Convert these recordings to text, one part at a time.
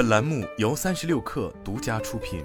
本栏目由三十六氪独家出品。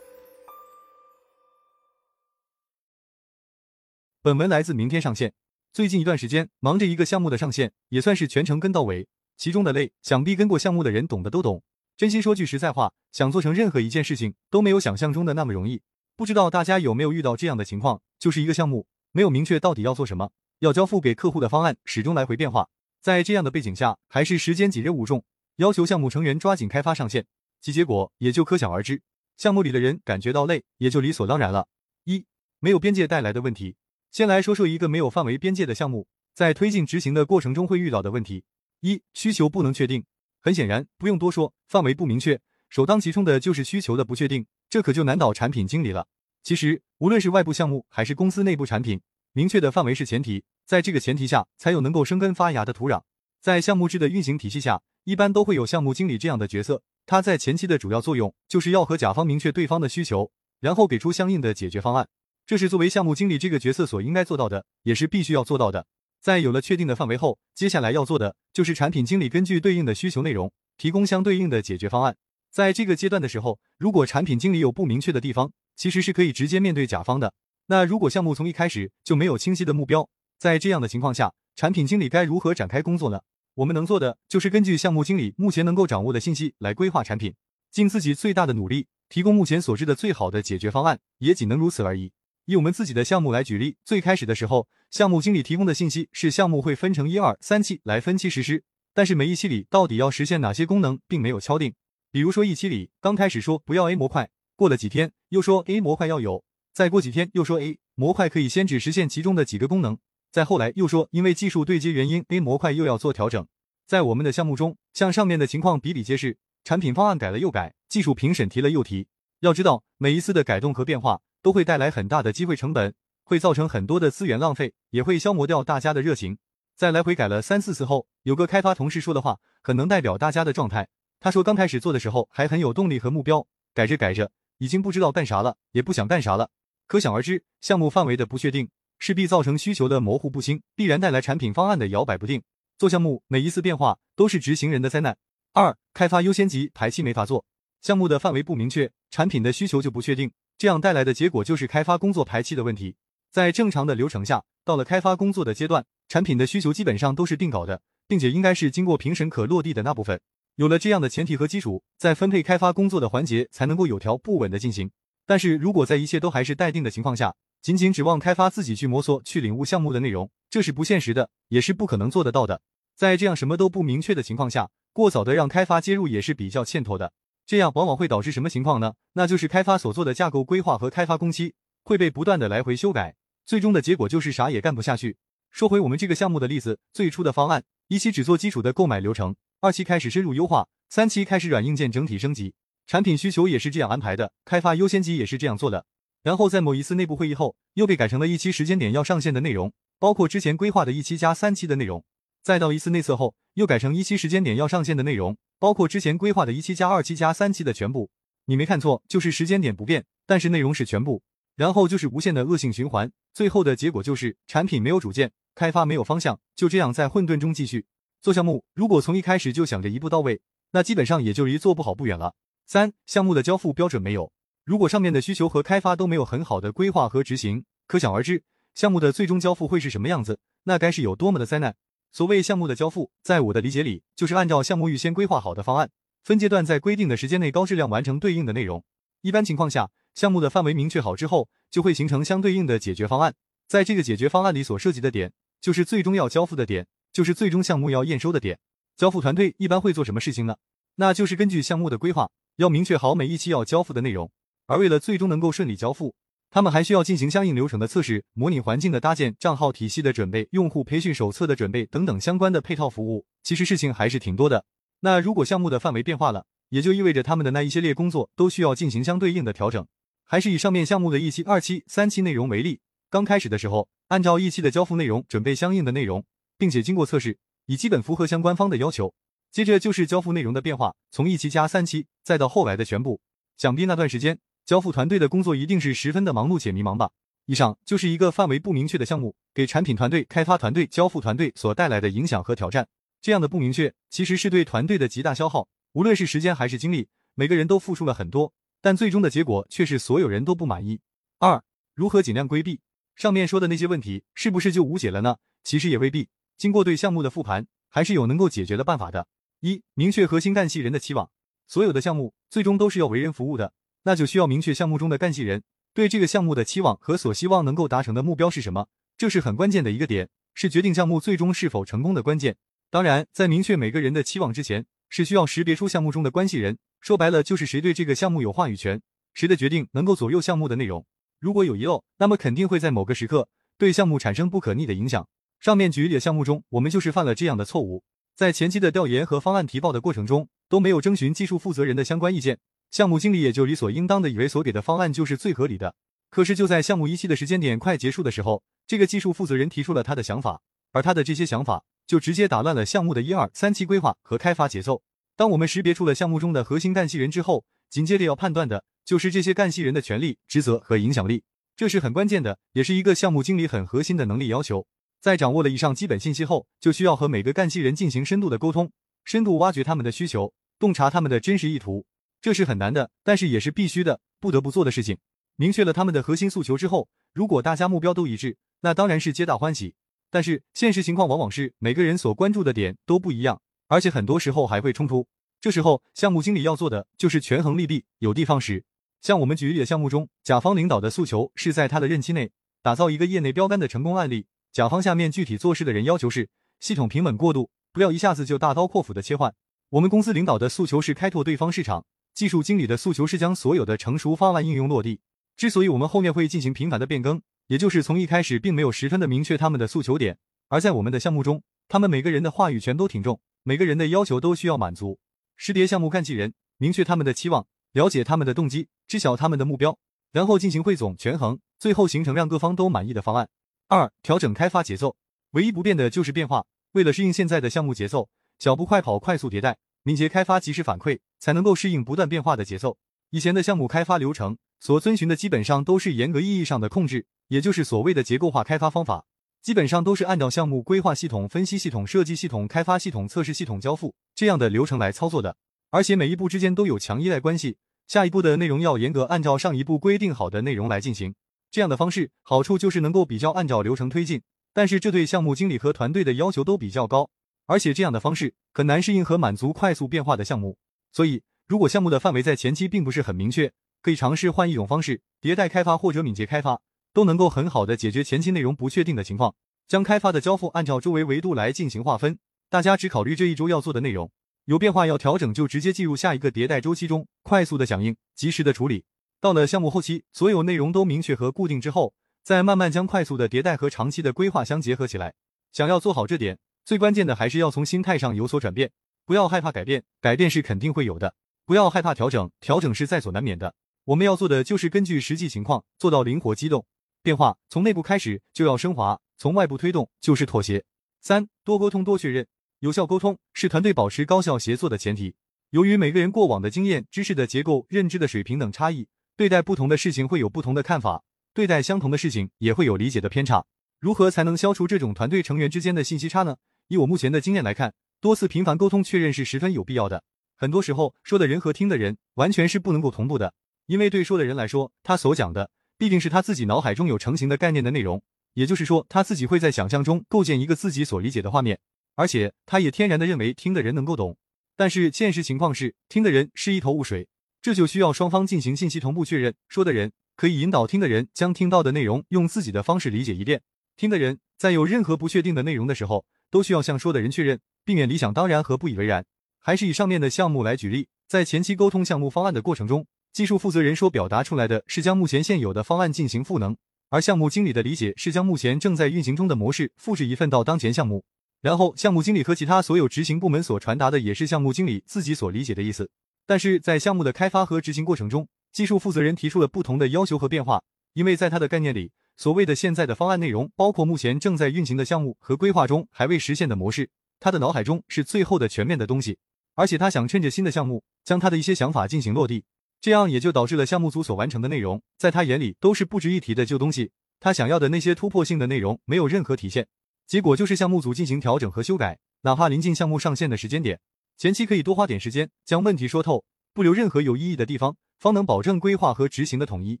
本文来自明天上线。最近一段时间，忙着一个项目的上线，也算是全程跟到尾。其中的累，想必跟过项目的人懂的都懂。真心说句实在话，想做成任何一件事情，都没有想象中的那么容易。不知道大家有没有遇到这样的情况，就是一个项目没有明确到底要做什么，要交付给客户的方案始终来回变化。在这样的背景下，还是时间紧任务重，要求项目成员抓紧开发上线，其结果也就可想而知。项目里的人感觉到累，也就理所当然了。一没有边界带来的问题。先来说说一个没有范围边界的项目，在推进执行的过程中会遇到的问题：一、需求不能确定。很显然，不用多说，范围不明确，首当其冲的就是需求的不确定，这可就难倒产品经理了。其实，无论是外部项目还是公司内部产品，明确的范围是前提，在这个前提下，才有能够生根发芽的土壤。在项目制的运行体系下，一般都会有项目经理这样的角色，他在前期的主要作用就是要和甲方明确对方的需求，然后给出相应的解决方案。这是作为项目经理这个角色所应该做到的，也是必须要做到的。在有了确定的范围后，接下来要做的就是产品经理根据对应的需求内容，提供相对应的解决方案。在这个阶段的时候，如果产品经理有不明确的地方，其实是可以直接面对甲方的。那如果项目从一开始就没有清晰的目标，在这样的情况下，产品经理该如何展开工作呢？我们能做的就是根据项目经理目前能够掌握的信息来规划产品，尽自己最大的努力，提供目前所知的最好的解决方案，也仅能如此而已。以我们自己的项目来举例，最开始的时候，项目经理提供的信息是项目会分成一二三期来分期实施，但是每一期里到底要实现哪些功能，并没有敲定。比如说一期里刚开始说不要 A 模块，过了几天又说 A 模块要有，再过几天又说 A 模块可以先只实现其中的几个功能，再后来又说因为技术对接原因，A 模块又要做调整。在我们的项目中，像上面的情况比比皆是，产品方案改了又改，技术评审提了又提。要知道每一次的改动和变化。都会带来很大的机会成本，会造成很多的资源浪费，也会消磨掉大家的热情。在来回改了三四次后，有个开发同事说的话，很能代表大家的状态。他说，刚开始做的时候还很有动力和目标，改着改着，已经不知道干啥了，也不想干啥了。可想而知，项目范围的不确定，势必造成需求的模糊不清，必然带来产品方案的摇摆不定。做项目每一次变化都是执行人的灾难。二、开发优先级排期没法做，项目的范围不明确，产品的需求就不确定。这样带来的结果就是开发工作排期的问题。在正常的流程下，到了开发工作的阶段，产品的需求基本上都是定稿的，并且应该是经过评审可落地的那部分。有了这样的前提和基础，在分配开发工作的环节才能够有条不紊的进行。但是如果在一切都还是待定的情况下，仅仅指望开发自己去摸索、去领悟项目的内容，这是不现实的，也是不可能做得到的。在这样什么都不明确的情况下，过早的让开发接入也是比较欠妥的。这样往往会导致什么情况呢？那就是开发所做的架构规划和开发工期会被不断的来回修改，最终的结果就是啥也干不下去。说回我们这个项目的例子，最初的方案，一期只做基础的购买流程，二期开始深入优化，三期开始软硬件整体升级，产品需求也是这样安排的，开发优先级也是这样做的。然后在某一次内部会议后，又被改成了一期时间点要上线的内容，包括之前规划的一期加三期的内容。再到一次内测后，又改成一期时间点要上线的内容，包括之前规划的一期加二期加三期的全部。你没看错，就是时间点不变，但是内容是全部。然后就是无限的恶性循环，最后的结果就是产品没有主见，开发没有方向，就这样在混沌中继续做项目。如果从一开始就想着一步到位，那基本上也就离做不好不远了。三、项目的交付标准没有。如果上面的需求和开发都没有很好的规划和执行，可想而知，项目的最终交付会是什么样子，那该是有多么的灾难。所谓项目的交付，在我的理解里，就是按照项目预先规划好的方案，分阶段在规定的时间内高质量完成对应的内容。一般情况下，项目的范围明确好之后，就会形成相对应的解决方案。在这个解决方案里所涉及的点，就是最终要交付的点，就是最终项目要验收的点。交付团队一般会做什么事情呢？那就是根据项目的规划，要明确好每一期要交付的内容。而为了最终能够顺利交付，他们还需要进行相应流程的测试、模拟环境的搭建、账号体系的准备、用户培训手册的准备等等相关的配套服务。其实事情还是挺多的。那如果项目的范围变化了，也就意味着他们的那一系列工作都需要进行相对应的调整。还是以上面项目的一期、二期、三期内容为例，刚开始的时候，按照一期的交付内容准备相应的内容，并且经过测试，已基本符合相关方的要求。接着就是交付内容的变化，从一期加三期，再到后来的全部。想必那段时间。交付团队的工作一定是十分的忙碌且迷茫吧。以上就是一个范围不明确的项目给产品团队、开发团队、交付团队所带来的影响和挑战。这样的不明确其实是对团队的极大消耗，无论是时间还是精力，每个人都付出了很多，但最终的结果却是所有人都不满意。二、如何尽量规避上面说的那些问题，是不是就无解了呢？其实也未必。经过对项目的复盘，还是有能够解决的办法的。一、明确核心干系人的期望。所有的项目最终都是要为人服务的，那就需要明确项目中的干系人对这个项目的期望和所希望能够达成的目标是什么，这是很关键的一个点，是决定项目最终是否成功的关键。当然，在明确每个人的期望之前，是需要识别出项目中的关系人，说白了就是谁对这个项目有话语权，谁的决定能够左右项目的内容。如果有遗漏，那么肯定会在某个时刻对项目产生不可逆的影响。上面举例的项目中，我们就是犯了这样的错误。在前期的调研和方案提报的过程中，都没有征询技术负责人的相关意见，项目经理也就理所应当的以为所给的方案就是最合理的。可是就在项目一期的时间点快结束的时候，这个技术负责人提出了他的想法，而他的这些想法就直接打乱了项目的一二三期规划和开发节奏。当我们识别出了项目中的核心干系人之后，紧接着要判断的就是这些干系人的权利、职责和影响力，这是很关键的，也是一个项目经理很核心的能力要求。在掌握了以上基本信息后，就需要和每个干系人进行深度的沟通，深度挖掘他们的需求，洞察他们的真实意图。这是很难的，但是也是必须的，不得不做的事情。明确了他们的核心诉求之后，如果大家目标都一致，那当然是皆大欢喜。但是现实情况往往是每个人所关注的点都不一样，而且很多时候还会冲突。这时候项目经理要做的就是权衡利弊，有的放矢。像我们举例的项目中，甲方领导的诉求是在他的任期内打造一个业内标杆的成功案例。甲方下面具体做事的人要求是系统平稳过渡，不要一下子就大刀阔斧的切换。我们公司领导的诉求是开拓对方市场，技术经理的诉求是将所有的成熟方案应用落地。之所以我们后面会进行频繁的变更，也就是从一开始并没有十分的明确他们的诉求点，而在我们的项目中，他们每个人的话语权都挺重，每个人的要求都需要满足。识别项目干系人，明确他们的期望，了解他们的动机，知晓他们的目标，然后进行汇总权衡，最后形成让各方都满意的方案。二、调整开发节奏，唯一不变的就是变化。为了适应现在的项目节奏，小步快跑，快速迭代，敏捷开发，及时反馈，才能够适应不断变化的节奏。以前的项目开发流程所遵循的基本上都是严格意义上的控制，也就是所谓的结构化开发方法，基本上都是按照项目规划系统、分析系统、设计系统、开发系统、测试系统、交付这样的流程来操作的。而且每一步之间都有强依赖关系，下一步的内容要严格按照上一步规定好的内容来进行。这样的方式好处就是能够比较按照流程推进，但是这对项目经理和团队的要求都比较高，而且这样的方式很难适应和满足快速变化的项目。所以，如果项目的范围在前期并不是很明确，可以尝试换一种方式，迭代开发或者敏捷开发，都能够很好的解决前期内容不确定的情况。将开发的交付按照周围维度来进行划分，大家只考虑这一周要做的内容，有变化要调整就直接进入下一个迭代周期中，快速的响应，及时的处理。到了项目后期，所有内容都明确和固定之后，再慢慢将快速的迭代和长期的规划相结合起来。想要做好这点，最关键的还是要从心态上有所转变，不要害怕改变，改变是肯定会有的；不要害怕调整，调整是在所难免的。我们要做的就是根据实际情况做到灵活机动。变化从内部开始就要升华，从外部推动就是妥协。三多沟通多确认，有效沟通是团队保持高效协作的前提。由于每个人过往的经验、知识的结构、认知的水平等差异。对待不同的事情会有不同的看法，对待相同的事情也会有理解的偏差。如何才能消除这种团队成员之间的信息差呢？以我目前的经验来看，多次频繁沟通确认是十分有必要的。很多时候，说的人和听的人完全是不能够同步的，因为对说的人来说，他所讲的必定是他自己脑海中有成型的概念的内容，也就是说，他自己会在想象中构建一个自己所理解的画面，而且他也天然的认为听的人能够懂。但是现实情况是，听的人是一头雾水。这就需要双方进行信息同步确认，说的人可以引导听的人将听到的内容用自己的方式理解一遍，听的人在有任何不确定的内容的时候，都需要向说的人确认，避免理想当然和不以为然。还是以上面的项目来举例，在前期沟通项目方案的过程中，技术负责人说表达出来的是将目前现有的方案进行赋能，而项目经理的理解是将目前正在运行中的模式复制一份到当前项目，然后项目经理和其他所有执行部门所传达的也是项目经理自己所理解的意思。但是在项目的开发和执行过程中，技术负责人提出了不同的要求和变化，因为在他的概念里，所谓的现在的方案内容，包括目前正在运行的项目和规划中还未实现的模式，他的脑海中是最后的全面的东西，而且他想趁着新的项目将他的一些想法进行落地，这样也就导致了项目组所完成的内容，在他眼里都是不值一提的旧东西，他想要的那些突破性的内容没有任何体现，结果就是项目组进行调整和修改，哪怕临近项目上线的时间点。前期可以多花点时间将问题说透，不留任何有意义的地方，方能保证规划和执行的统一。